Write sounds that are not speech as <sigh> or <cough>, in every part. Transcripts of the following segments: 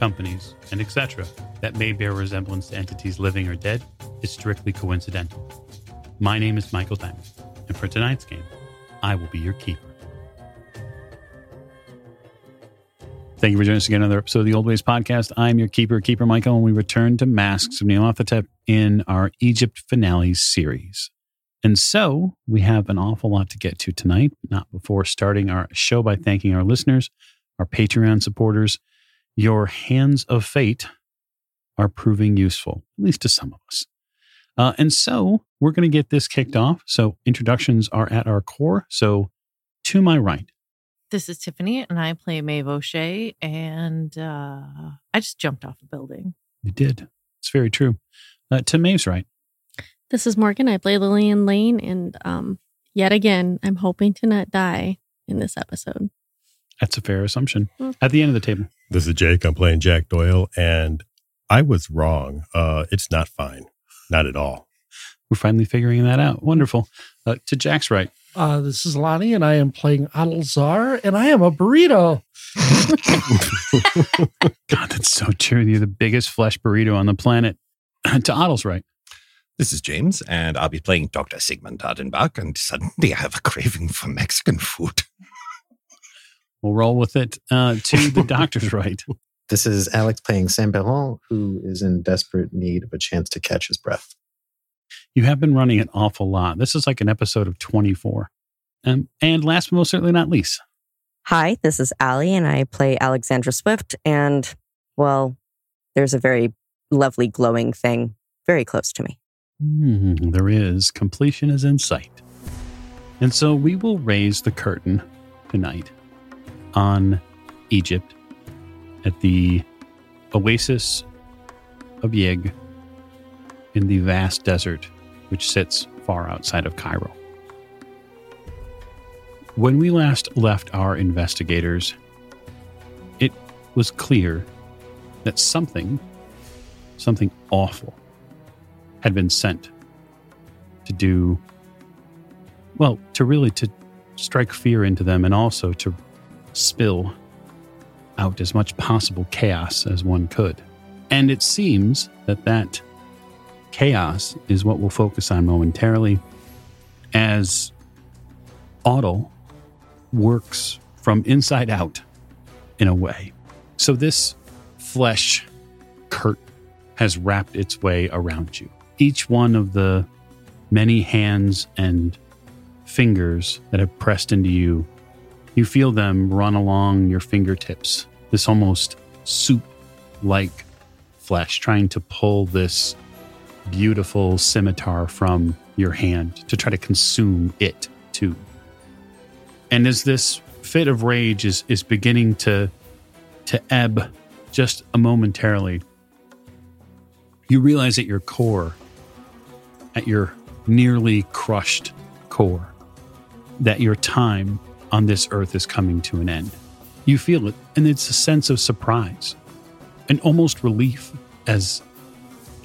companies, and etc., that may bear resemblance to entities living or dead is strictly coincidental. My name is Michael Diamond, and for tonight's game, I will be your keeper. Thank you for joining us again another episode of the Old Ways Podcast. I'm your keeper, Keeper Michael, and we return to Masks of Nyarlathotep in our Egypt finale series. And so we have an awful lot to get to tonight, not before starting our show by thanking our listeners, our Patreon supporters. Your hands of fate are proving useful, at least to some of us. Uh, and so we're going to get this kicked off. So introductions are at our core. So to my right, This is Tiffany, and I play Maeve O'Shea, and uh, I just jumped off a building. you did. It's very true. Uh, to Maeve's right, This is Morgan. I play Lillian Lane, and um, yet again, I'm hoping to not die in this episode. That's a fair assumption. Mm. At the end of the table, This is Jake. I'm playing Jack Doyle, and I was wrong. Uh, it's not fine, not at all. we're finally figuring that out. Wonderful. Uh, to Jack's right, Uh, this is Lonnie, and I am playing Adalzar, and I am a burrito. <laughs> God, that's so true. You're the biggest flesh burrito on the planet. <clears throat> to Otto's right, This is James, and I'll be playing Dr. Sigmund Tattenbach, and suddenly I have a craving for Mexican food. We'll roll with it. Uh, to the <laughs> doctor's right, This is Alex playing Sam Perron, who is in desperate need of a chance to catch his breath. you have been running an awful lot. This is like an episode of 24. Um, and last but most certainly not least, Hi, this is Allie, and I play Alexandra Swift. And, well, there's a very lovely glowing thing very close to me. Hmm, there is. Completion is in sight. And so we will raise the curtain tonight on Egypt at the oasis of Yig in the vast desert which sits far outside of Cairo. When we last left our investigators, it was clear that something, something awful, had been sent to do well to really to strike fear into them and also to spill out as much possible chaos as one could. And it seems that that chaos is what we'll focus on momentarily as Otto works from inside out in a way. So this flesh curtain has wrapped its way around you. Each one of the many hands and fingers that have pressed into you, you feel them run along your fingertips, this almost soup like flesh, trying to pull this beautiful scimitar from your hand to try to consume it too. And as this fit of rage is, is beginning to, to ebb just momentarily, you realize at your core at your nearly crushed core that your time on this earth is coming to an end. You feel it, and it's a sense of surprise and almost relief as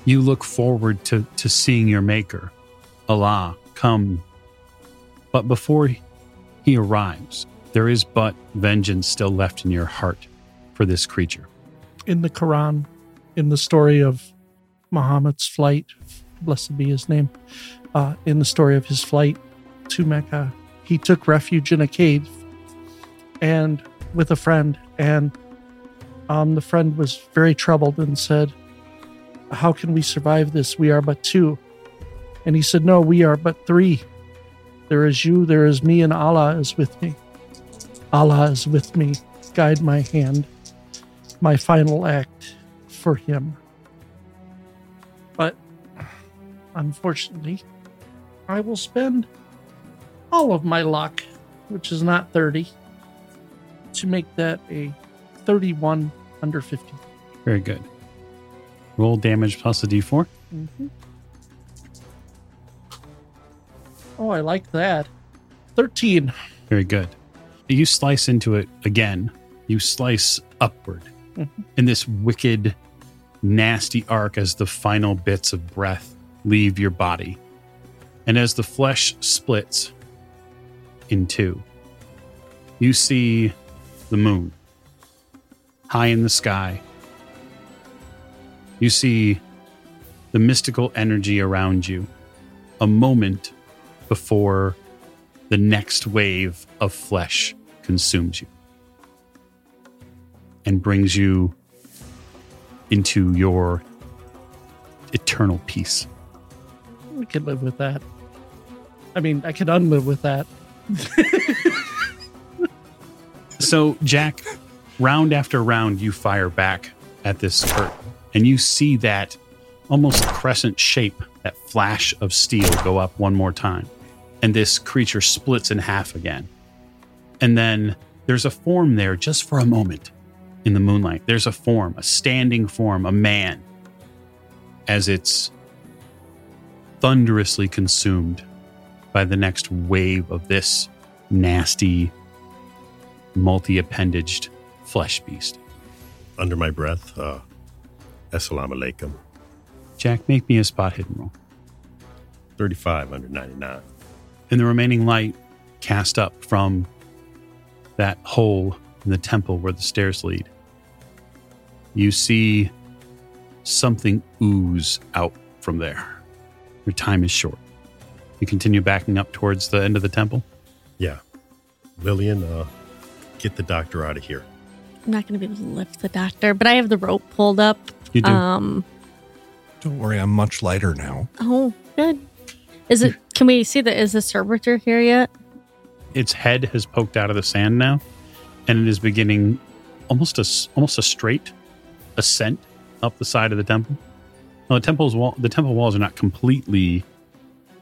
you look forward to, to seeing your Maker, Allah, come. But before he arrives, there is but vengeance still left in your heart for this creature. In the Quran, in the story of Muhammad's flight, blessed be his name, uh, in the story of his flight to Mecca, he took refuge in a cave and with a friend, and um, the friend was very troubled and said, How can we survive this? We are but two. And he said, No, we are but three. There is you, there is me, and Allah is with me. Allah is with me. Guide my hand, my final act for him. But unfortunately, I will spend all of my luck, which is not 30, to make that a 31 under 50. Very good. Roll damage plus a d4. Oh, I like that. 13. Very good. You slice into it again. You slice upward Mhm. in this wicked, nasty arc as the final bits of breath leave your body. And as the flesh splits in two, you see the moon high in the sky. You see the mystical energy around you a moment before the next wave of flesh consumes you and brings you into your eternal peace. I can live with that. I mean, I can unlive with that. <laughs> So, Jack, round after round, you fire back at this curtain, and you see that almost crescent shape, that flash of steel go up one more time. And this creature splits in half again. And then there's a form there just for a moment in the moonlight. There's a form, a standing form, a man, as it's thunderously consumed by the next wave of this nasty, multi appendaged flesh beast. Under my breath, uh, Assalamu alaikum. Jack, make me a spot hidden roll. 35 under 99. In the remaining light cast up from that hole in the temple where the stairs lead, you see something ooze out from there. Your time is short. You continue backing up towards the end of the temple. Yeah. Lillian, uh, get the doctor out of here. I'm not going to be able to lift the doctor, but I have the rope pulled up. You do. Um. Don't worry, I'm much lighter now. Oh, good. Is it? <laughs> Can we see the? Is the servitor here yet? its head has poked out of the sand now, and it is beginning almost a s- almost a straight ascent up the side of the temple. Now, the temple's wall, the temple walls are not completely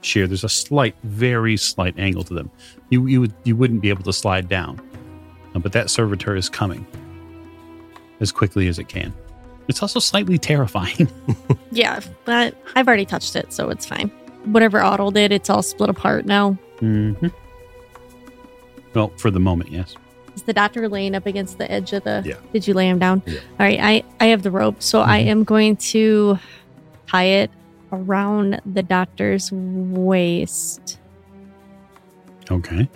sheer. There's a slight, very slight angle to them. You you would you wouldn't be able to slide down, Uh, but that servitor is coming as quickly as it can. It's also slightly terrifying. <laughs> Yeah, but I've already touched it, so it's fine. Whatever Otto did, it's all split apart now. Mm-hmm. Well, for the moment, yes. Is the doctor laying up against the edge of the? Yeah. Did you lay him down? Yeah. All right. I I have the rope, so I Mhm. am going to tie it around the doctor's waist, Okay.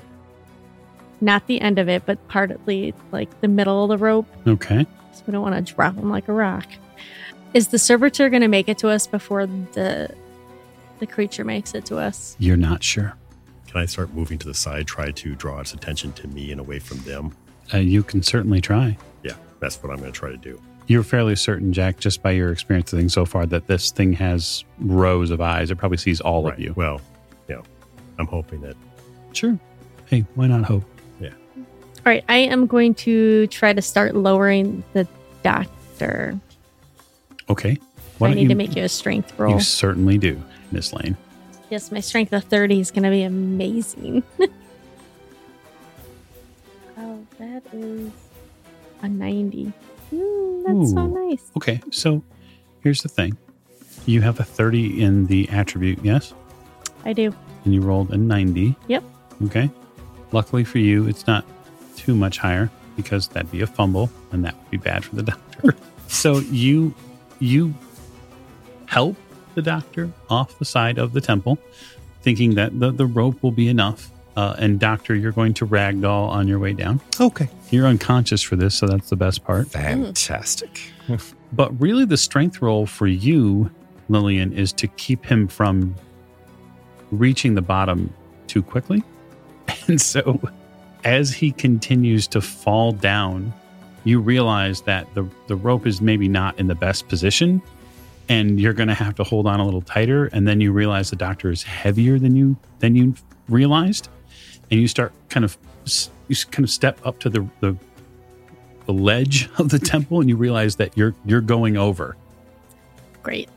not the end of it, but partly like the middle of the rope. Okay. So we don't want to drop him like a rock. Is the servitor going to make it to us before the the creature makes it to us? You're not sure. Can I start moving to the side, try to draw its attention to me and away from them? Uh, you can certainly try. Yeah, that's what I'm going to try to do. You're fairly certain, Jack, just by your experience of things so far, that this thing has rows of eyes. It probably sees all of you. Well, you know, I'm hoping that Sure. Hey, why not hope? Yeah. All right. I am going to try to start lowering the doctor. Okay. Why I need you, to make you a strength roll. You certainly do, Miss Lane. Yes, my strength of 30 is going to be amazing. <laughs> oh, that is a 90. Mm, that's so nice. Okay, so here's the thing. You have a 30 in the attribute, yes? I do. And you rolled a 90. Yep. Okay. Luckily for you, it's not too much higher because that'd be a fumble and that would be bad for the <laughs> doctor. so you you help the doctor off the side of the temple, thinking that the, the rope will be enough. Uh, and doctor, you're going to ragdoll on your way down. Okay. You're unconscious for this, so that's the best part. Fantastic. <laughs> But really, the strength roll for you, Lillian, is to keep him from reaching the bottom too quickly. <laughs> And so, as he continues to fall down, you realize that the, the rope is maybe not in the best position, and you're going to have to hold on a little tighter. And then you realize the doctor is heavier than you than you realized, and you start kind of you kind of step up to the the the ledge <laughs> of the temple and you realize that you're you're going over. Great.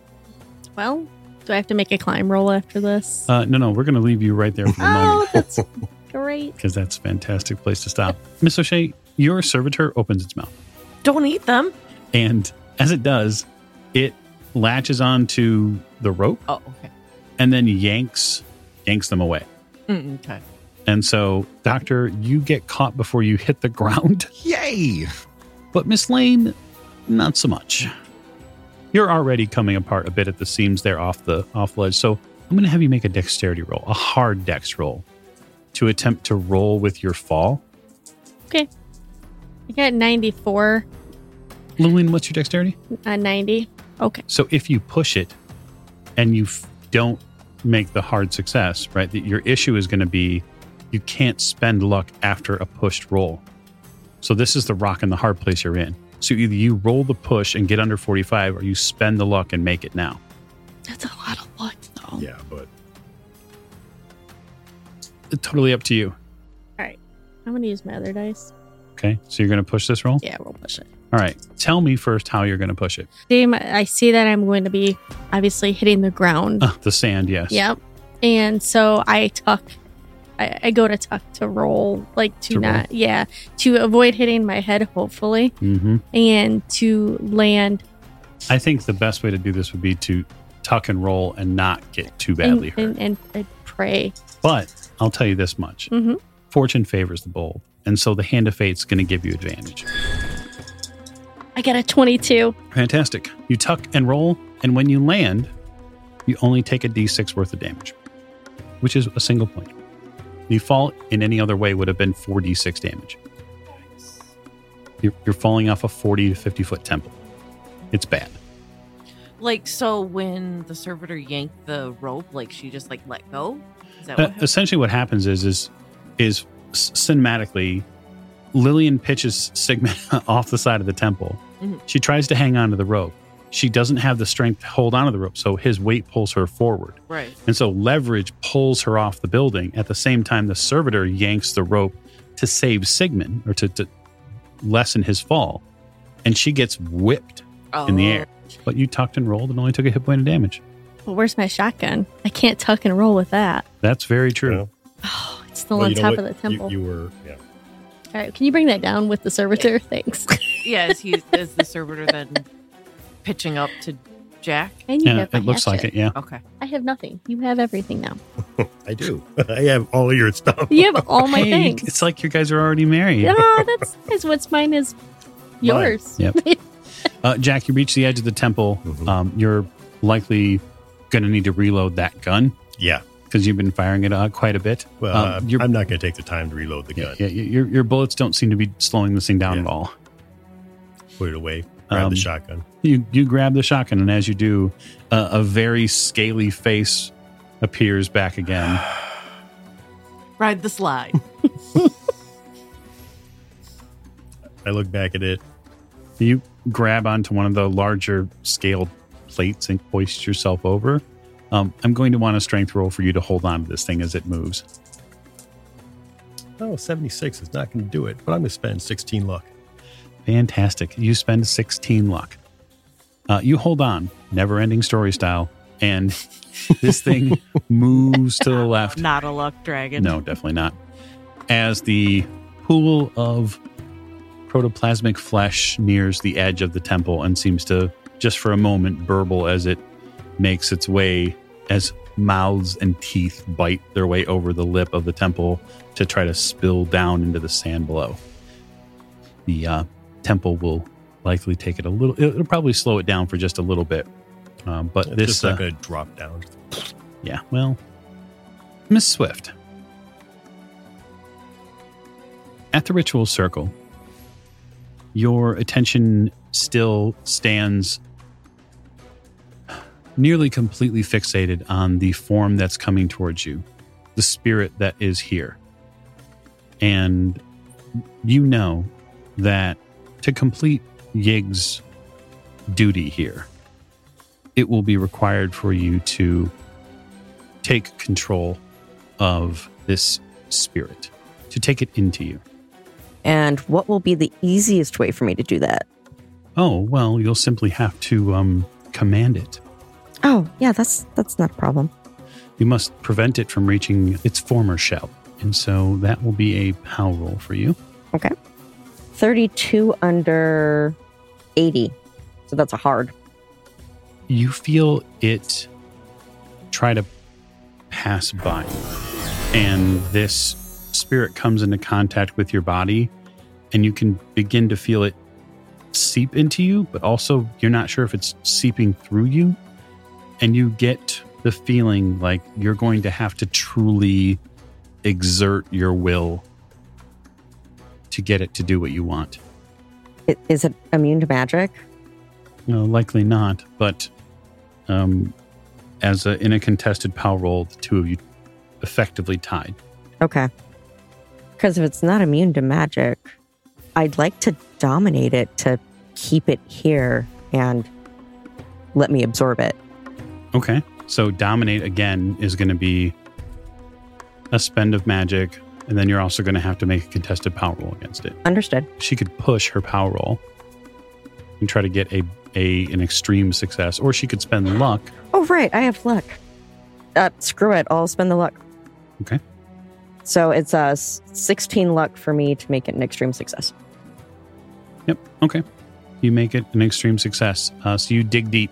Well, do I have to make a climb roll after this? Uh, no, no, we're going to leave you right there for the oh, moment that's <laughs> great. because that's a fantastic place to stop. Miss O'Shea, your servitor opens its mouth, Don't eat them. and as it does, it latches onto the rope Oh, okay. and then yanks yanks them away. Mm, okay. And so, Doctor, you get caught before you hit the ground, <laughs> Yay! but Miss Lane, not so much. You're already coming apart a bit at the seams there off the off ledge. So I'm going to have you make a dexterity roll, a hard dex roll, to attempt to roll with your fall. Okay. I got 94, Lillian, what's your dexterity? uh, 90. Okay. So if you push it and you f- don't make the hard success, right, that your issue is going to be you can't spend luck after a pushed roll. So this is the rock and the hard place you're in. So either you roll the push and get under 45 or you spend the luck and make it now. That's a lot of luck, though. Yeah, but It's totally up to you. All right. I'm going to use my other dice. Okay. So you're going to push this roll? Yeah, we'll push it. All right. Tell me first how you're going to push it. Dame, I see that I'm going to be obviously hitting the ground. Uh, the sand, yes. Yep. And so I tuck. I, I go to tuck to roll, like to, To roll. not, yeah, to avoid hitting my head, hopefully, hmm and to land I think the best way to do this would be to tuck and roll and not get too badly and, hurt. and, and, pray. But I'll tell you this much. hmm fortune favors the bold. And so the hand of fate's going to give you advantage. I got a 22. Fantastic. You tuck and roll, and when you land, you only take a d6 worth of damage, which is a single point. The fall in any other way would have been 4d6 damage. You're, you're falling off a 40 to 50 foot temple. It's bad. Like so, when the servitor yanked the rope, like she just like let go. Is that Uh, what essentially, what happens is is is cinematically, Lillian pitches Sigmund <laughs> off the side of the temple. Mhm. She tries to hang on to the rope. She doesn't have the strength to hold onto the rope, so his weight pulls her forward, Right. and so leverage pulls her off the building. At the same time, the servitor yanks the rope to save Sigmund or to, to lessen his fall, and she gets whipped in the Oh. air. But you tucked and rolled and only took a hit point of damage. Well, where's my shotgun? I can't tuck and roll with that. That's very true. Yeah. Oh, it's still well, on top of the temple. You, you were, yeah. All right, can you bring that down with the servitor? Thanks. <laughs> Yeah. Is he is the servitor then pitching up to Jack? And you Yeah, have my it looks like it. Yeah. Okay. I have nothing. You have everything now. <laughs> I do. <laughs> I have all your stuff. You have all my <laughs> Hey, things. It's like you guys are already married. oh, that's nice. What's mine is yours. Yep. Uh, Jack, you reach the edge of the temple. Mhm. Um, you're likely going to need to reload that gun Yeah. because you've been firing it uh, quite a bit. Well, Um, I'm- you're- I'm not going to take the time to reload the Yeah, gun. yeah, your, your bullets don't seem to be slowing this thing down Yeah. at all. Put it away. Grab Um, the shotgun. You you grab the shotgun, and as you do, uh, a very scaly face appears back again. <sighs> Ride the slide. <laughs> I look back at it. You grab onto one of the larger scaled plates and hoist yourself over. Um, I'm going to want a strength roll for you to hold on to this thing as it moves. Oh, 76 is not going to do it, but I'm going to spend 16 luck. Fantastic. You spend 16 luck. Uh, you hold on, never ending story style, and <laughs> this thing moves to the left. Not a luck dragon. No, definitely not. As the pool of protoplasmic flesh nears the edge of the temple and seems to, just for a moment, burble as it makes its way, as mouths and teeth bite their way over the lip of the temple to try to spill down into the sand below. The uh, temple will likely take it a little, it'll probably slow it down for just a little bit. Um, but It's this, just uh, not going to drop down. yeah, well, Miss Swift. At the ritual circle, your attention still stands nearly completely fixated on the form that's coming towards you, the spirit that is here. And you know that to complete Yig's duty here, it will be required for you to take control of this spirit, to take it into you. And what will be the easiest way for me to do that? Oh, well, you'll simply have to um, command it. Oh, yeah, that's that's not a problem. You must prevent it from reaching its former shell. And so that will be a POW roll for you. 32 under 80. So that's a hard. you feel it try to pass by. And this spirit comes into contact with your body, and you can begin to feel it seep into you, but also you're not sure if it's seeping through you. And you get the feeling like you're going to have to truly exert your will to get it to do what you want. Is it immune to magic? No, likely not, but um, as a, in a contested power roll, the two of you effectively tied. Okay. Because if it's not immune to magic, I'd like to dominate it to keep it here and let me absorb it. Okay. So dominate again is going to be a spend of magic, and then you're also going to have to make a contested power roll against it. Understood. She could push her power roll and try to get a, a an extreme success, or she could spend luck. Oh, right. I have luck. Uh, screw it. I'll spend the luck. Okay. So it's uh, 16 luck for me to make it an extreme success. Yep. Okay. You make it an extreme success. Uh, so you dig deep.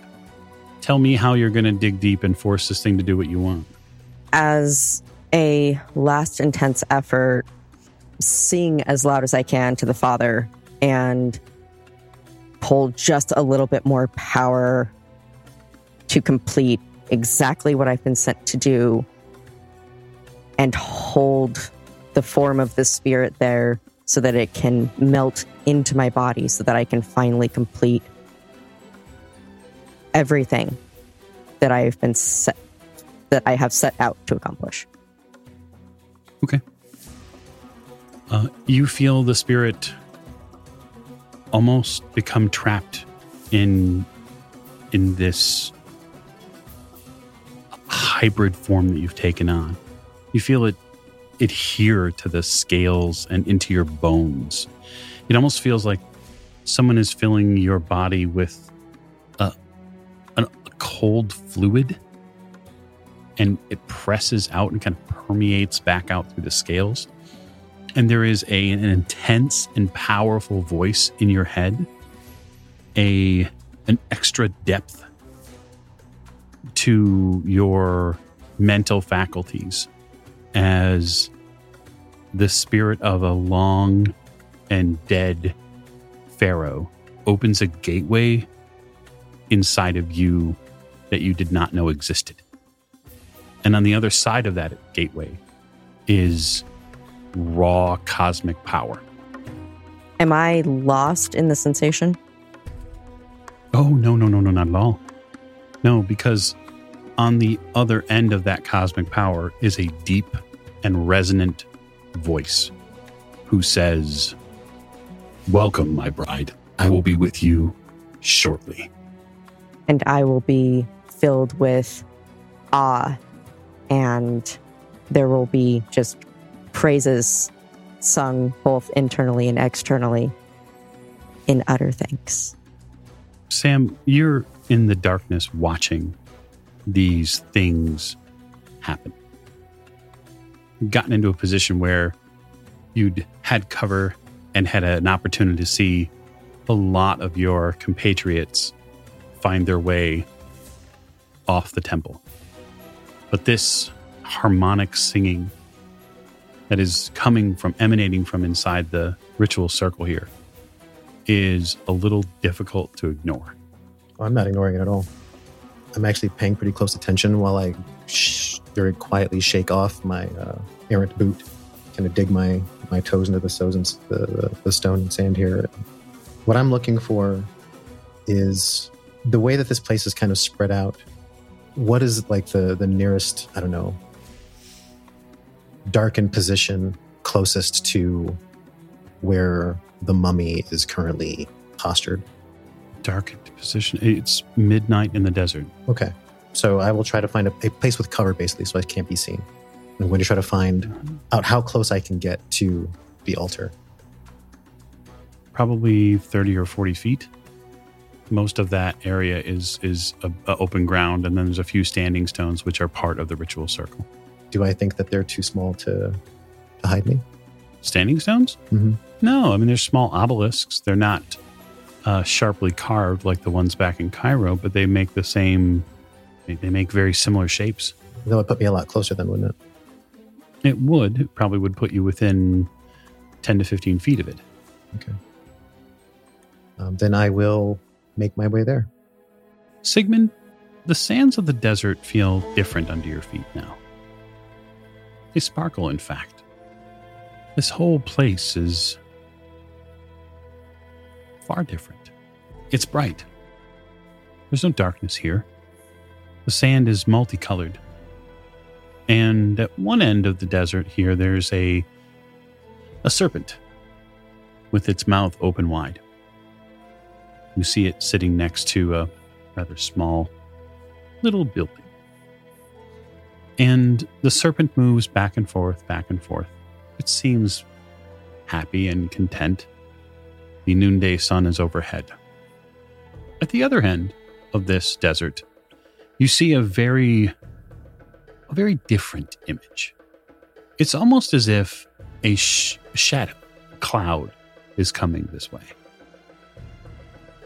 Tell me how you're going to dig deep and force this thing to do what you want. As a last intense effort, sing as loud as I can to the Father and pull just a little bit more power to complete exactly what I've been sent to do and hold the form of the spirit there so that it can melt into my body so that I can finally complete everything that I've been set that I have set out to accomplish. Uh, you feel the spirit almost become trapped in in this hybrid form that you've taken on. You feel it adhere to the scales and into your bones. It almost feels like someone is filling your body with a, a, a cold fluid and it presses out and kind of permeates back out through the scales. And there is a, an intense and powerful voice in your head a an extra depth to your mental faculties as the spirit of a long and dead pharaoh opens a gateway inside of you that you did not know existed and on the other side of that gateway is raw cosmic power. Am I lost in the sensation? Oh, no, no, no, no, not at all. No, because on the other end of that cosmic power is a deep and resonant voice who says, Welcome, my bride. I will be with you shortly. And I will be filled with awe and there will be just praises sung both internally and externally in utter thanks. Sam, you're in the darkness watching these things happen. Gotten into a position where you'd had cover and had an opportunity to see a lot of your compatriots find their way off the temple. But this harmonic singing that is coming from emanating from inside the ritual circle here is a little difficult to ignore. I'm not ignoring it at all. I'm actually paying pretty close attention while I sh- very quietly shake off my uh, errant boot, kind of dig my, my toes into the, the, the, the stone and sand here. What I'm looking for is the way that this place is kind of spread out. What is like the, the nearest, I don't know, darkened position closest to where the mummy is currently postured? Darkened position. It's midnight in the desert. Okay. So I will try to find a, a place with cover, basically, so I can't be seen. I'm going to try to find mm-hmm. out how close I can get to the altar. Probably 30 or 40 feet. Most of that area is is a, a open ground, and then there's a few standing stones which are part of the ritual circle. Do I think that they're too small to, to hide me? Standing stones? Mhm. No, I mean they're small obelisks. They're not uh, sharply carved like the ones back in Cairo, but they make the same. They they make very similar shapes. That would put me a lot closer then, wouldn't it? It would it probably would put you within ten to fifteen feet of it. Okay. Um, then I will make my way there. Sigmund, the sands of the desert feel different under your feet now. They sparkle, in fact. This whole place is far different. It's bright. There's no darkness here. The sand is multicolored. And at one end of the desert here, there's a, a serpent with its mouth open wide. You see it sitting next to a rather small little building. And the serpent moves back and forth, back and forth. It seems happy and content. The noonday sun is overhead. At the other end of this desert, you see a very a very different image. It's almost as if a sh- shadow cloud is coming this way.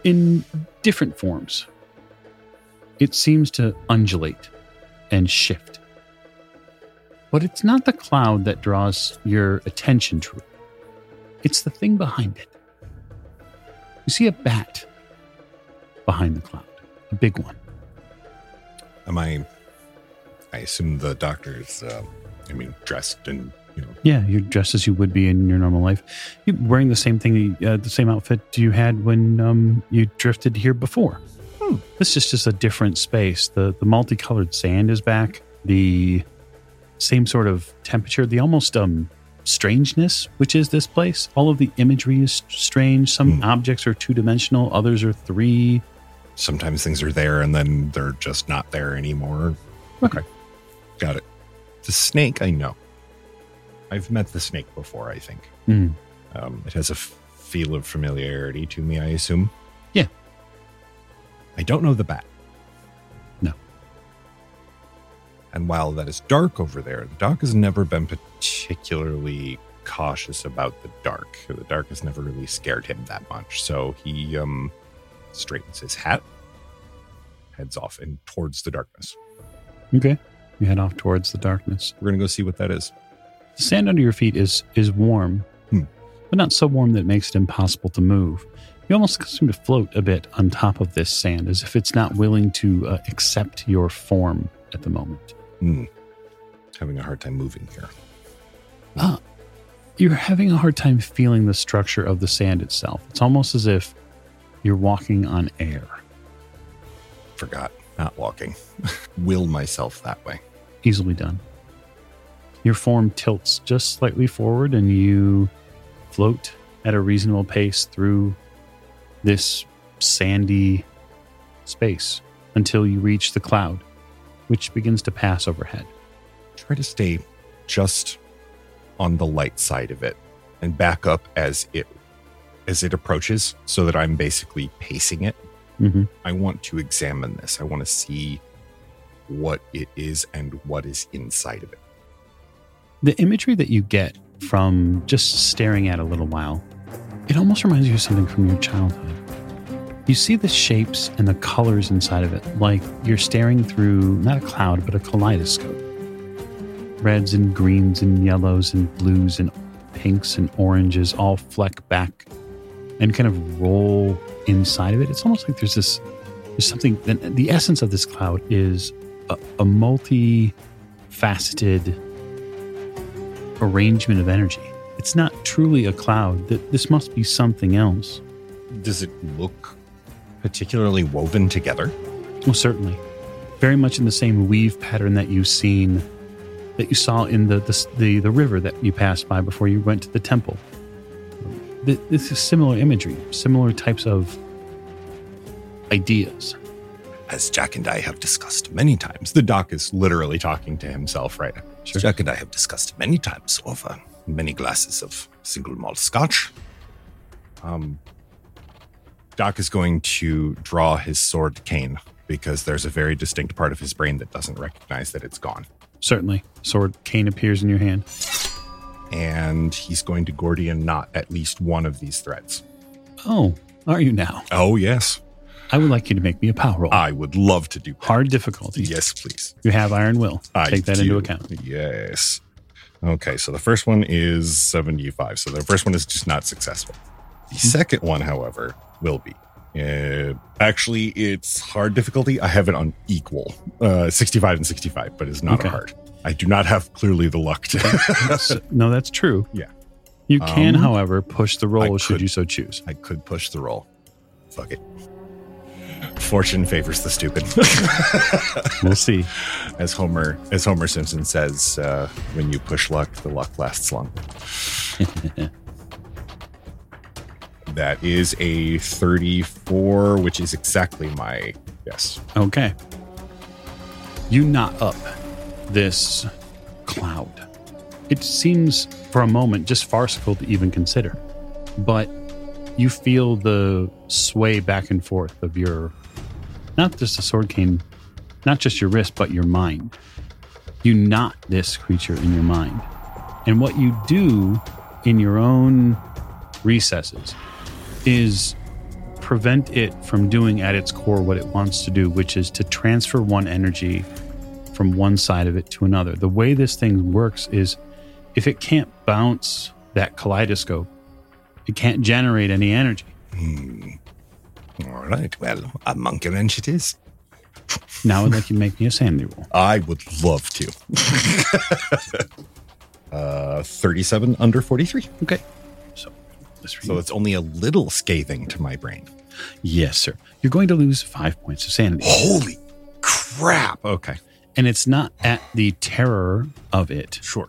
In different forms. It seems to undulate and shift. But it's not the cloud that draws your attention to it. It's the thing behind it. You see a bat behind the cloud, a big one. Am I? I assume the doctor's. Uh, I mean, dressed and you know. Yeah, you're dressed as you would be in your normal life. You're wearing the same thing, uh, the same outfit you had when um, you drifted here before. Hmm. This is just a different space. The the multicolored sand is back. The same sort of temperature. The almost um strangeness, which is this place. All of the imagery is strange. Some Hmm. objects are two dimensional. Others are three. Sometimes things are there and then they're just not there anymore. Okay. Got it. The snake, I know. I've met the snake before. I think Hmm. um, it has a f- feel of familiarity to me. I assume. Yeah. I don't know the bat. No. And while that is dark over there, the doc has never been particularly cautious about the dark. The dark has never really scared him that much. So he um, straightens his hat, heads off and towards the darkness. Okay. You head off towards the darkness. We're gonna go see what that is. The sand under your feet is is warm, Hmm. but not so warm that it makes it impossible to move. You almost seem to float a bit on top of this sand, as if it's not willing to uh, accept your form at the moment. Hmm. Having a hard time moving here. Ah, you're having a hard time feeling the structure of the sand itself. It's almost as if you're walking on air. Forgot. Not walking. <laughs> Will myself that way. Easily done. Your form tilts just slightly forward, and you float at a reasonable pace through this sandy space until you reach the cloud, which begins to pass overhead. Try to stay just on the light side of it and back up as it as it approaches so that I'm basically pacing it. Mhm. I want to examine this. I want to see what it is and what is inside of it. The imagery that you get from just staring at a little while, it almost reminds you of something from your childhood. You see the shapes and the colors inside of it, like you're staring through not a cloud, but a kaleidoscope. Reds and greens and yellows and blues and pinks and oranges all fleck back and kind of roll inside of it. It's almost like there's this, there's something, the, essence of this cloud is a, a multi faceted arrangement of energy. It's not truly a cloud. That this must be something else. Does it look particularly woven together? Well, certainly, very much in the same weave pattern that you've seen, that you saw in the the the, the river that you passed by before you went to the temple. This is similar imagery, similar types of ideas. As Jack and I have discussed many times, the doc is literally talking to himself right now. Sure. Jack and I have discussed many times over many glasses of single malt scotch. Um, Doc is going to draw his sword cane because there's a very distinct part of his brain that doesn't recognize that it's gone. Certainly, sword cane appears in your hand. And he's going to Gordian knot at least one of these threads. Oh, Are you now? Oh, yes. I would like you to make me a power roll. I would love to do that. Hard difficulty. Yes, please. You have Iron Will. I Take that do. into account. Yes. Okay, so the first one is 75. So the first one is just not successful. The second one, however, will be. Uh, actually, it's hard difficulty. I have it on equal uh, 65 and 65, but it's not Okay. hard. I do not have clearly the luck to. <laughs> No, that's true. Yeah. You can, Um, however, push the roll I should could- you so choose. I could push the roll. Fuck it. Fortune favors the stupid. <laughs> We'll see. as Homer, as Homer Simpson says, uh, when you push luck, the luck lasts long. <laughs> that is a 34, which is exactly my guess. Okay. You knot up this cloud. It seems for a moment just farcical to even consider, but you feel the sway back and forth of your, not just the sword cane, not just your wrist, but your mind. You knot this creature in your mind. And what you do in your own recesses is prevent it from doing at its core what it wants to do, which is to transfer one energy from one side of it to another. The way this thing works is if it can't bounce that kaleidoscope, it can't generate any energy. Hmm. All right. Well, a monkey wrench it is. Now I'd like you to make me a sanity roll. I would love to. <laughs> uh, 37 under 43. Okay. So, this So it's only a little scathing to my brain. yes, sir. You're going to lose five points of sanity. Holy crap. Okay. And it's not at the terror of it. Sure.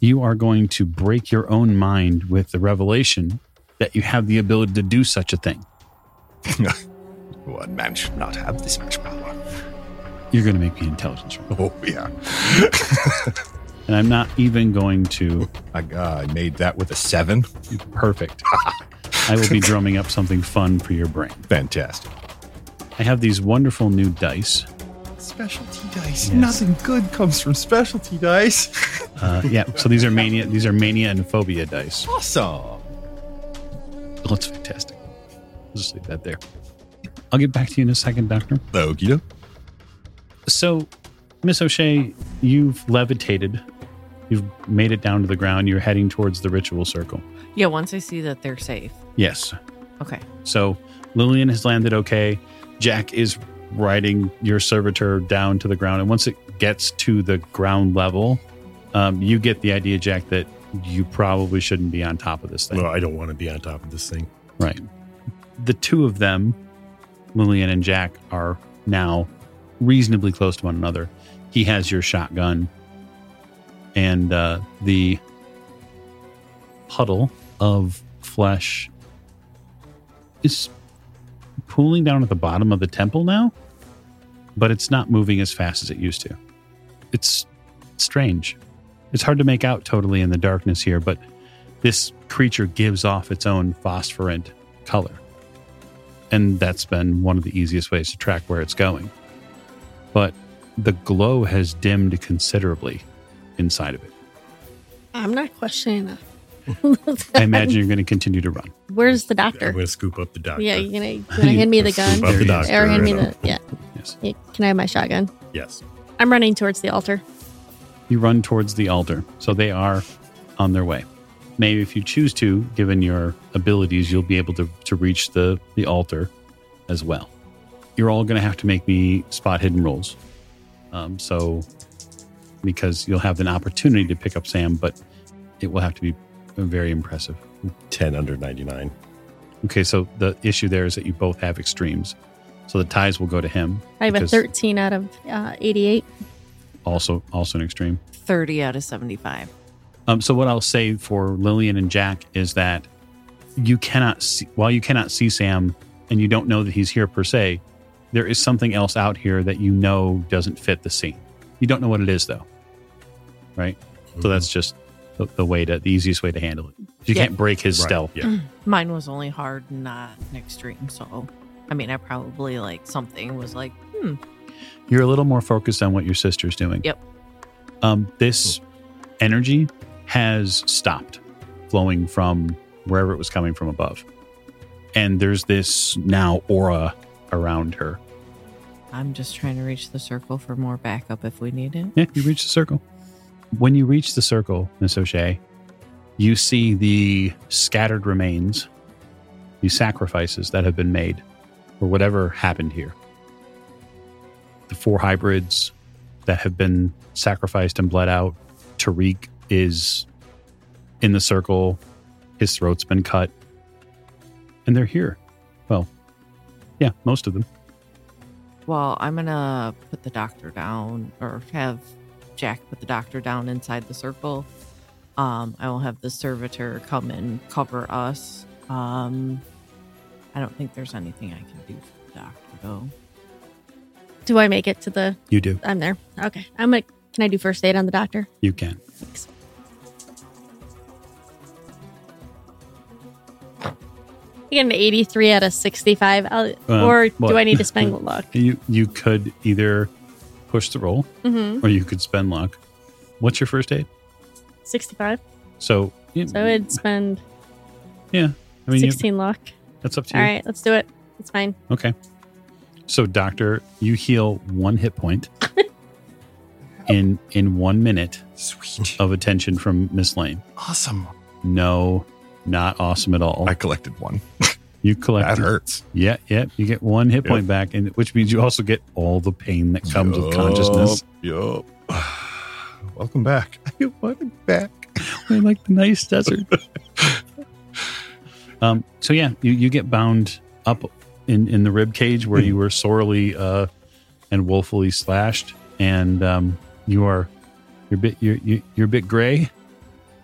You are going to break your own mind with the revelation that you have the ability to do such a thing. <laughs> One man should not have this much power. You're going to make me intelligence roll. Oh, yeah. <laughs> And I'm not even going to. I, uh, I made that with a seven. Perfect. I will be <laughs> drumming up something fun for your brain. Fantastic. I have these wonderful new dice. Specialty dice. Yes. Nothing good comes from specialty dice. <laughs> Uh, yeah, so these are mania. These are mania and phobia dice. awesome. Oh, that's fantastic. I'll just leave that there. I'll get back to you in a second, Doctor. Okie. So, Miss O'Shea, you've levitated. You've made it down to the ground. You're heading towards the ritual circle. Yeah, once I see that they're safe. Yes. Okay. So Lillian has landed okay. Jack is riding your servitor down to the ground. And once it gets to the ground level, um, you get the idea, Jack, that you probably shouldn't be on top of this thing. Well, I don't want to be on top of this thing. Right. The two of them, Lillian and Jack, are now reasonably close to one another. He has your shotgun, and uh, the puddle of flesh is pooling down at the bottom of the temple now, but it's not moving as fast as it used to. It's strange. It's hard to make out totally in the darkness here, but this creature gives off its own phosphorant color. And that's been one of the easiest ways to track where it's going. But the glow has dimmed considerably inside of it. I'm not questioning that. I imagine you're going to continue to run. Where's the doctor? I'm going to scoop up the doctor. Yeah, you're gonna, you <laughs> gonna hand me the gun, Scoop up the doctor. or hand me the yeah. Yes. yeah. Can I have my shotgun? Yes. I'm running towards the altar. You run towards the altar. So they are on their way. Maybe if you choose to, given your abilities, you'll be able to, to reach the, the altar as well. You're all going to have to make me spot hidden rolls. Um, so, because you'll have an opportunity to pick up Sam, but it will have to be very impressive. 10 under 99. Okay, so the issue there is that you both have extremes. So the ties will go to him. I have a 13 out of uh, 88. Also, also an extreme. 30 out of 75. Um, so what I'll say for Lillian and Jack is that you cannot see, while you cannot see Sam and you don't know that he's here per se, there is something else out here that you know doesn't fit the scene. You don't know what it is though, right? So that's just the, the way to the easiest way to handle it. You Yeah. can't break his Right, stealth. Yeah. <clears throat> Mine was only hard, not an extreme. So, I mean, I probably like something was like, hmm, You're a little more focused on what your sister's doing. Yep. Um, this energy has stopped flowing from wherever it was coming from above. and there's this now aura around her. I'm just trying to reach the circle for more backup if we need it. Yeah, you reach the circle. When you reach the circle, Miss O'Shea, you see the scattered remains, the sacrifices that have been made for whatever happened here. The four hybrids that have been sacrificed and bled out. Tariq is in the circle. His throat's been cut. And they're here. Well, yeah, most of them. Well, I'm gonna put the doctor down, or have Jack put the doctor down inside the circle. Um, I will have the servitor come and cover us. Um, I don't think there's anything I can do for the doctor, though. Do I make it to the? You do. I'm there. Okay. I'm gonna. Can I do first aid on the doctor? You can. Thanks. I get an 83 out of 65. I'll, Uh, or what? do I need to <laughs> spend luck? You you could either push the roll Mm-hmm. or you could spend luck. What's your first aid? 65. So, yeah, So I'd spend Yeah. I mean, you- 16 luck. that's up to All you. All right, let's do it. It's fine. Okay. So, doctor, you heal one hit point <laughs> in in one minute Sweet. of attention from Miss Lane. Awesome. No, not awesome at all. I collected one. <laughs> you collect. That hurts. Yeah, yeah. You get one hit Yep. point back, and which means you also get all the pain that comes with consciousness. Yup. <sighs> Welcome back. <laughs> Welcome back. <laughs> I like the nice desert. <laughs> um. So yeah, you you get bound up in in the rib cage where you were sorely uh and woefully slashed, and um you are you're a bit you're, you're a bit gray.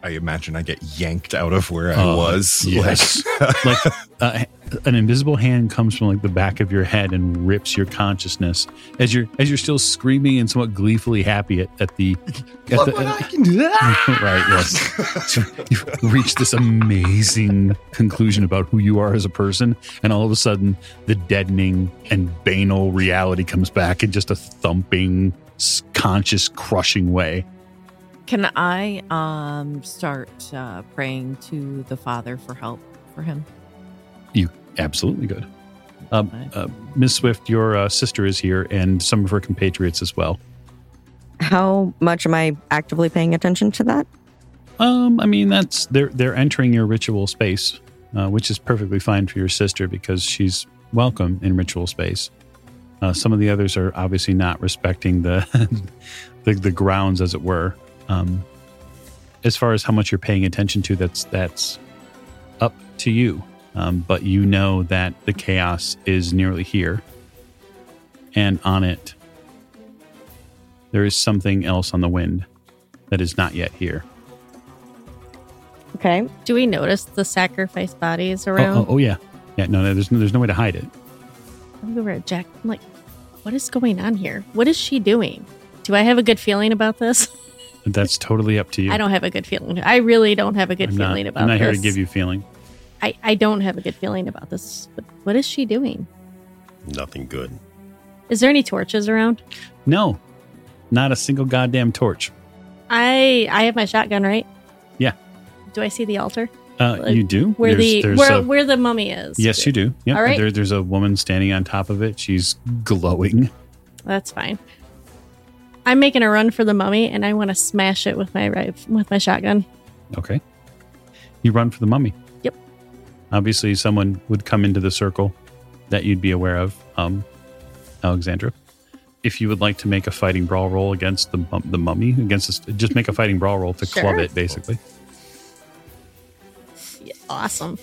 I imagine I get yanked out of where I Oh, was. yes. like uh, an invisible hand comes from like the back of your head and rips your consciousness as you're as you're still screaming and somewhat gleefully happy at, at the at Look the, what I can do. <laughs> right yes so you've reached this amazing conclusion about who you are as a person and all of a sudden the deadening and banal reality comes back in just a thumping conscious crushing way Can I um start uh, praying to the Father for help for him? You absolutely good um, uh, Miss Swift, your uh, sister is here, and some of her compatriots as well. How much am I actively paying attention to that? Um, I mean, that's they're they're entering your ritual space, uh, which is perfectly fine for your sister because she's welcome in ritual space. Uh, some of the others are obviously not respecting the <laughs> the, the grounds, as it were. Um, as far as how much you're paying attention to, that's that's up to you. Um, but you know that the chaos is nearly here, and on it, there is something else on the wind that is not yet here. Okay. Do we notice the sacrifice bodies Oh, around? oh, oh, yeah, yeah. No, no, there's no, there's no way to hide it. I look over at Jack. I'm like, what is going on here? What is she doing? Do I have a good feeling about this? <laughs> That's totally up to you. I don't have a good feeling. I really don't have a good I'm not, feeling about I'm not this. here to give you feeling. I, I don't have a good feeling about this. But what is she doing? Nothing good. Is there any torches around? No, not a single goddamn torch. I I have my shotgun, right? Yeah. Do I see the altar? Uh, Like, you do. Where There's- the there's where, a- where the mummy is? yes, you do. Yeah, All right. there, there's a woman standing on top of it. She's glowing. That's fine. I'm making a run for the mummy, and I want to smash it with my rif- with my shotgun. Okay. You run for the mummy. Yep. Obviously, someone would come into the circle that you'd be aware of, um, Alexandra. If you would like to make a fighting brawl roll against the the mummy, against this, just make a fighting brawl roll to club it, basically. Yeah, awesome.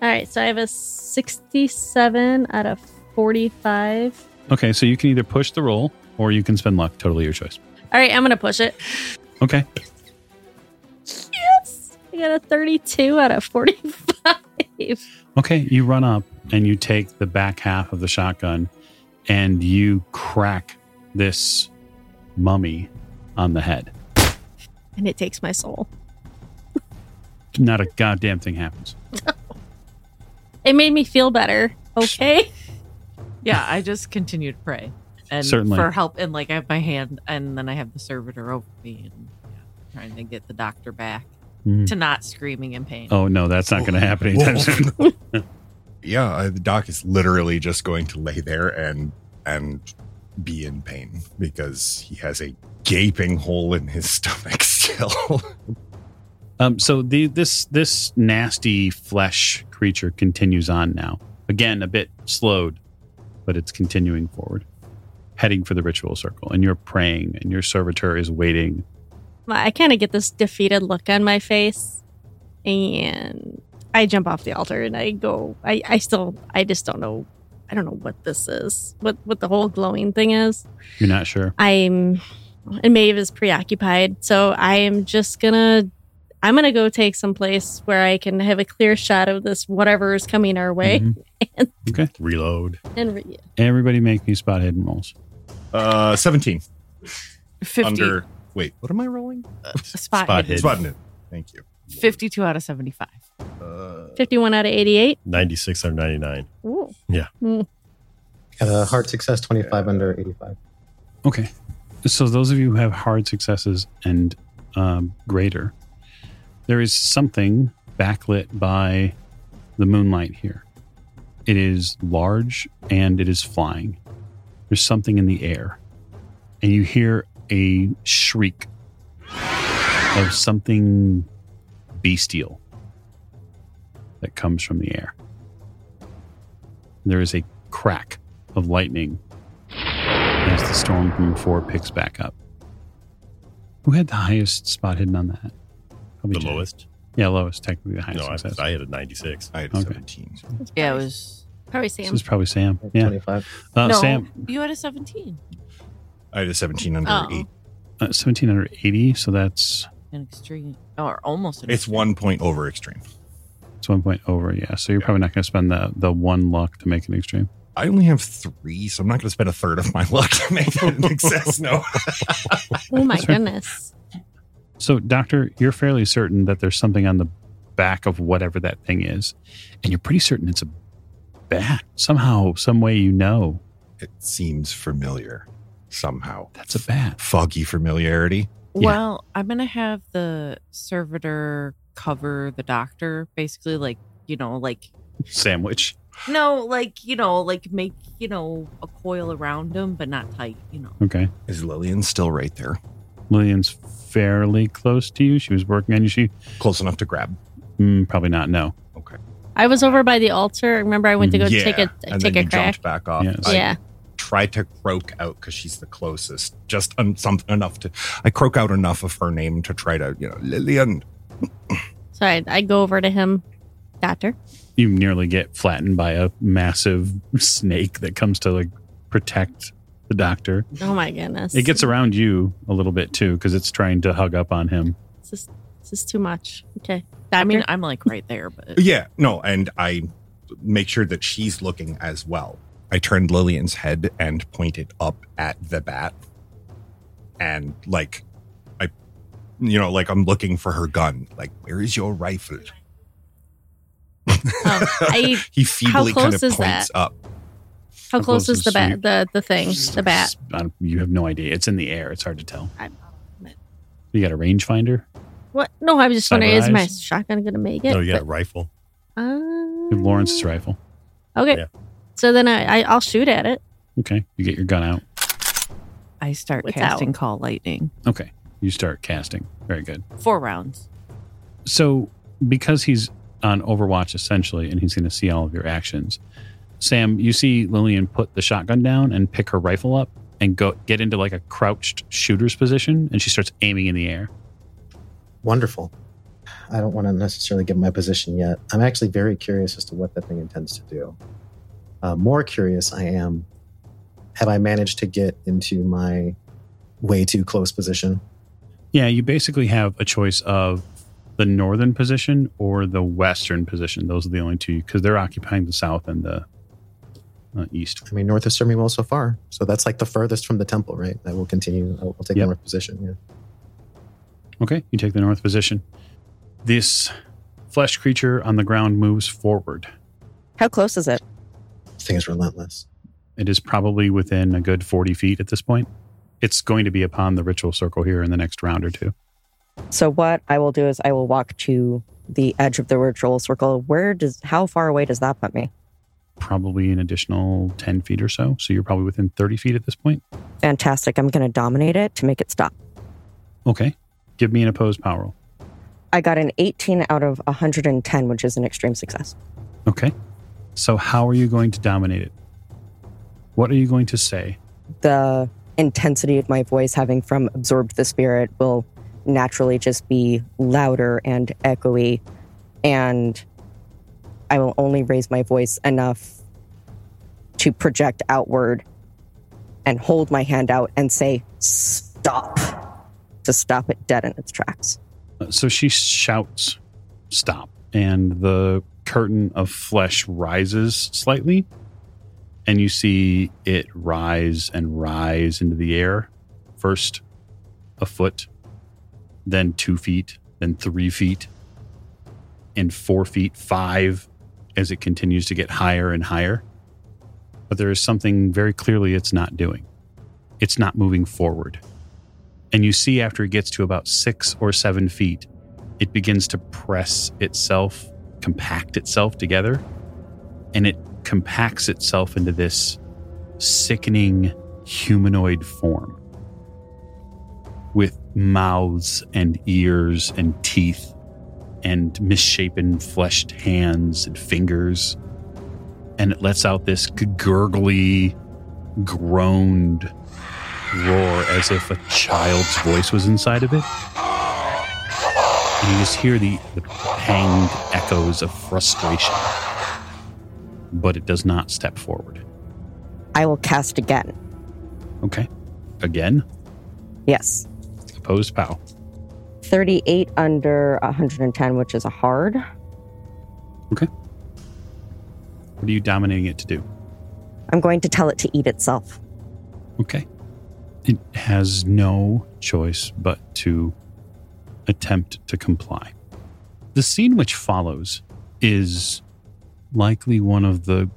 All right, so I have a 67 out of 45. Okay, so you can either push the roll or you can spend luck. Totally your choice. All right, I'm gonna push it. Okay. Yes, I got a 32 out of 45. Okay, you run up and you take the back half of the shotgun and you crack this mummy on the head. And it takes my soul. Not a goddamn thing happens. <laughs> It made me feel better. Okay. Yeah, I just continue to pray and Certainly. for help. And like I have my hand, and then I have the servitor over me and yeah, trying to get the doctor back Mhm. to not screaming in pain. Oh no, that's not going to happen anytime soon. <laughs> Yeah, uh, the doc is literally just going to lay there and and be in pain because he has a gaping hole in his <laughs> stomach still. Um, so the this this nasty flesh creature continues on now. Again, a bit slowed, but it's continuing forward, heading for the ritual circle. And you're praying, and your servitor is waiting. I kind of get this defeated look on my face, and I jump off the altar and I go. I, I still, I just don't know. I don't know what this is. What what the whole glowing thing is. You're not sure. I'm, and Maeve is preoccupied, so I am just gonna. I'm gonna go take some place where I can have a clear shot of this whatever is coming our way, <laughs> Mhm. Okay. Reload. and re- Everybody make me spot hidden rolls. Uh, 17. 50, Under. Wait, what am I rolling? <laughs> spot, spot hidden. hidden. Thank you. 52 out of 75. Uh, 51 out of 88. 96 out of 99. Ooh. Yeah. Mm. Got a hard success, 25 under 85. Okay. So those of you who have hard successes and um, greater, there is something backlit by the moonlight here. It is large and it is flying. There's something in the air, and you hear a shriek of something bestial that comes from the air. There is a crack of lightning as the storm from four picks back up. Who had the highest spot hidden on that? Probably The Jay. lowest? Yeah, lowest. Technically the highest No, I, success. I had a 96. I had Okay. 17. Yeah, it was. Probably Sam. this Sam. is probably Sam. Yeah, 25. uh, no, Sam. you had a 17. I had a 17 under Oh. 8. Uh, Seventeen hundred eighty. So that's An extreme. Or almost an It's extreme. one point over extreme. it's one point over. Yeah. So you're probably not going to spend the the one luck to make an extreme. I only have three, so I'm not going to spend a third of my <laughs> luck to make that an <laughs> excess. No. Oh my goodness. So, Doctor, you're fairly certain that there's something on the back of whatever that thing is, and you're pretty certain it's a bat. Somehow, some way, you know it seems familiar somehow. that's a bat. Foggy familiarity. Yeah. Well, I'm going to have the servitor cover the doctor, basically, like, you know, like, Sandwich. no, like, you know, like make, you know, a coil around him, but not tight, you know. Okay. Is Lillian still right there? Lillian's fairly close to you. She was working on you. She Close enough to grab. mm, probably not. No. Okay. I was over by the altar. Remember, I went to go yeah. take a and take then a you crack. jumped back off. Yes. I yeah. tried to croak out because she's the closest. Just un- some enough to. I croak out enough of her name to try to, you know, Lillian. So I, I go over to him, Doctor. You nearly get flattened by a massive snake that comes to like protect the doctor. Oh my goodness. It gets around you a little bit too because it's trying to hug up on him. This is, this is too much. Okay. I mean, I'm like right there, but Yeah, no, and I make sure that she's looking as well. I turned Lillian's head and pointed up at the bat. And like I you know, like I'm looking for her gun. Like, where is your rifle? Oh, I, <laughs> he feebly kind of close is points up. How How close close is is the bat? sweet? The the thing, the bat. You have no idea. It's in the air. It's hard to tell. I- You got a rangefinder? What? No, I was just Cyber wondering, is my shotgun going to make it? No, you got a rifle. But, You Lawrence's uh, rifle. Okay. Yeah. So then I, I I'll shoot at it. Okay. You get your gun out. I start Without. casting call lightning. Okay. You start casting. Very good. Four rounds. So, because he's on Overwatch essentially, and he's going to see all of your actions, Sam, you see Lillian put the shotgun down and pick her rifle up and go get into like a crouched shooter's position, and she starts aiming in the air. Wonderful. I don't want to necessarily give my position yet. I'm actually very curious as to what that thing intends to do. Uh, more curious, I am have I managed to get into my way too close position? Yeah, you basically have a choice of the northern position or the western position. Those are the only two because they're occupying the south and the uh, east. I mean, north has served me well so far. So that's like the furthest from the temple, right? I will continue. I'll, I'll take Yep. the north position. Yeah. Okay, you take the north position. This flesh creature on the ground moves forward. How close is it? This thing is relentless. It is probably within a good 40 feet at this point. It's going to be upon the ritual circle here in the next round or two. So what I will do is I will walk to the edge of the ritual circle. Where does how far away does that put me? Probably an additional 10 feet or so. So you're probably within 30 feet at this point. Fantastic. I'm going to dominate it to make it stop. Okay. Give me an opposed power roll. I got an 18 out of 110, which is an extreme success. Okay. So how are you going to dominate it? What are you going to say? The intensity of my voice, having from absorbed the spirit, will naturally just be louder and echoey. And I will only raise my voice enough to project outward and hold my hand out and say, Stop, to stop it dead in its tracks. So she shouts, Stop. And the curtain of flesh rises slightly. And you see it rise and rise into the air. First a foot, then two feet, then three feet, and four feet, five, as it continues to get higher and higher. But there is something very clearly it's not doing. It's not moving forward. And you see after it gets to about six or seven feet, it begins to press itself, compact itself together, and it compacts itself into this sickening humanoid form with mouths and ears and teeth and misshapen fleshed hands and fingers. And it lets out this gurgly, groaned roar as if a child's voice was inside of it. And you just hear the, the hanged echoes of frustration. But it does not step forward. I will cast again. Okay. Again, Yes. opposed POW. 38 under 110, which is a hard. Okay. What are you dominating it to do? I'm going to tell it to eat itself. Okay. It has no choice but to attempt to comply. The scene which follows is likely one of the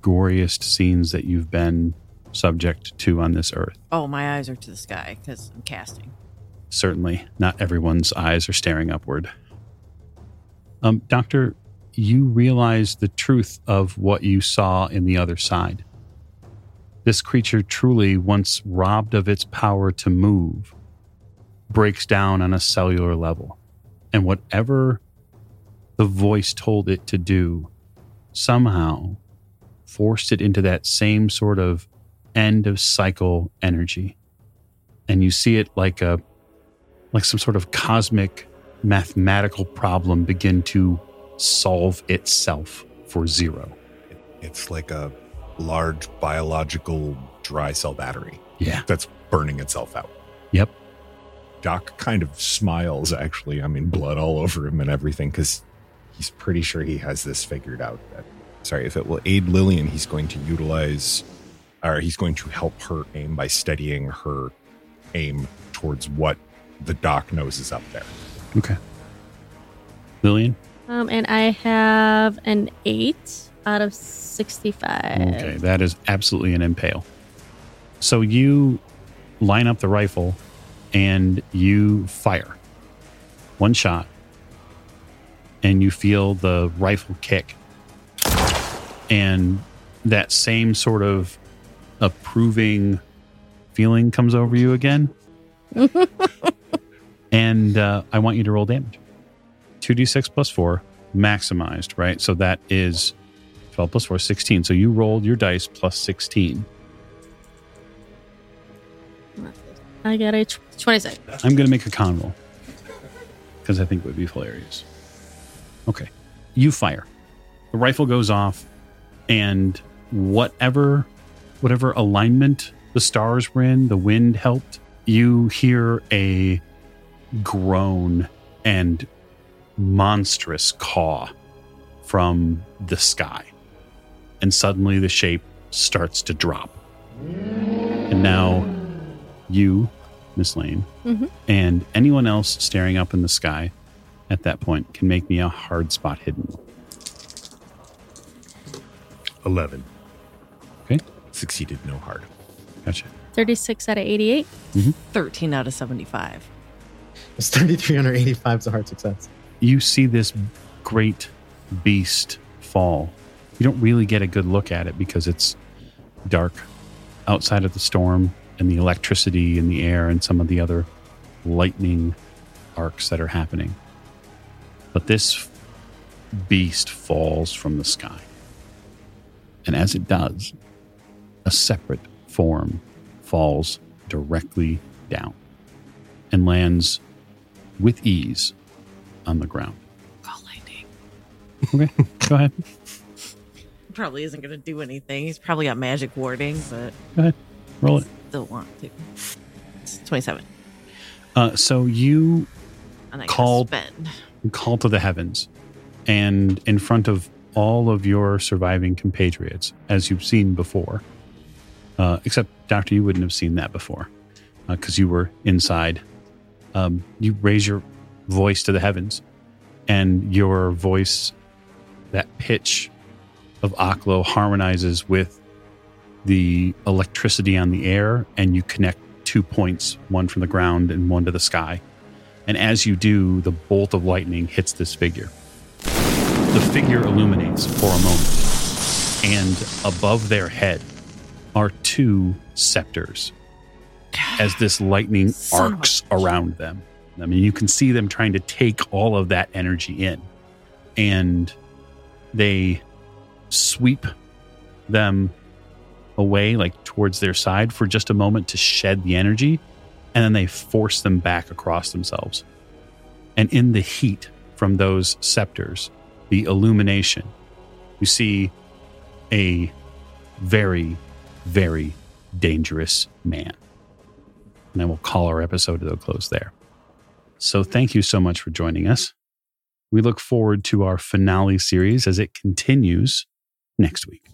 goriest scenes that you've been subject to on this earth. Oh, my eyes are to the sky because I'm casting. Certainly, not everyone's eyes are staring upward. Um, Doctor, you realize the truth of what you saw in the other side. This creature truly, once robbed of its power to move, breaks down on a cellular level. And whatever the voice told it to do, somehow forced it into that same sort of end of cycle energy. And you see it like a like some sort of cosmic mathematical problem begin to solve itself for zero. It's like a large biological dry cell battery Yeah. that's burning itself out. Yep. Doc kind of smiles, actually. I mean, blood all over him and everything, because he's pretty sure he has this figured out. That, sorry, if it will aid Lillian, he's going to utilize, or he's going to help her aim by steadying her aim towards what the doc knows is up there. Okay. Lillian? Um, and I have an eight out of 65. Okay, that is absolutely an impale. So you line up the rifle and you fire one shot, and you feel the rifle kick, and that same sort of approving feeling comes over you again. <laughs> and uh, I want you to roll damage. 2d6 plus 4, maximized, right? So that is 12 plus 4, 16. So you rolled your dice plus 16. I got a tw- 26. I'm going to make a con roll because I think it would be hilarious. Okay. You fire. The rifle goes off, and whatever whatever alignment the stars were in, the wind helped. You hear a groan and monstrous caw from the sky. And suddenly the shape starts to drop. And now you, Miss Lane, Mhm. and anyone else staring up in the sky at that point can make me a hard spot hidden. 11. Okay. Succeeded no hard. Gotcha. 36 out of 88. 13 out of 75. <laughs> It's 3,385 is a hard success. You see this great beast fall You don't really get a good look at it because it's dark outside of the storm and the electricity in the air and some of the other lightning arcs that are happening. But this beast falls from the sky. And as it does, a separate form falls directly down and lands with ease on the ground. Call lightning. Okay, go ahead. Probably isn't going to do anything. He's probably got magic warding, but Go ahead. Roll it. still want to. It's 27. Uh, so you Called- call to the heavens, and in front of all of your surviving compatriots, as you've seen before, uh, except Doctor, you wouldn't have seen that before because you were inside. Um, you raise your voice to the heavens, and your voice, that pitch of Aklo, harmonizes with the electricity on the air, and you connect two points, one from the ground and one to the sky. And as you do, the bolt of lightning hits this figure. The figure illuminates for a moment, and above their head are two scepters as this lightning Son arcs around them. I mean, you can see them trying to take all of that energy in, and they sweep them away, like towards their side, for just a moment to shed the energy, and then they force them back across themselves. And in the heat from those scepters, the illumination, you see a very, very dangerous man. And we'll call our episode to a close there. So thank you so much for joining us. We look forward to our finale series as it continues next week.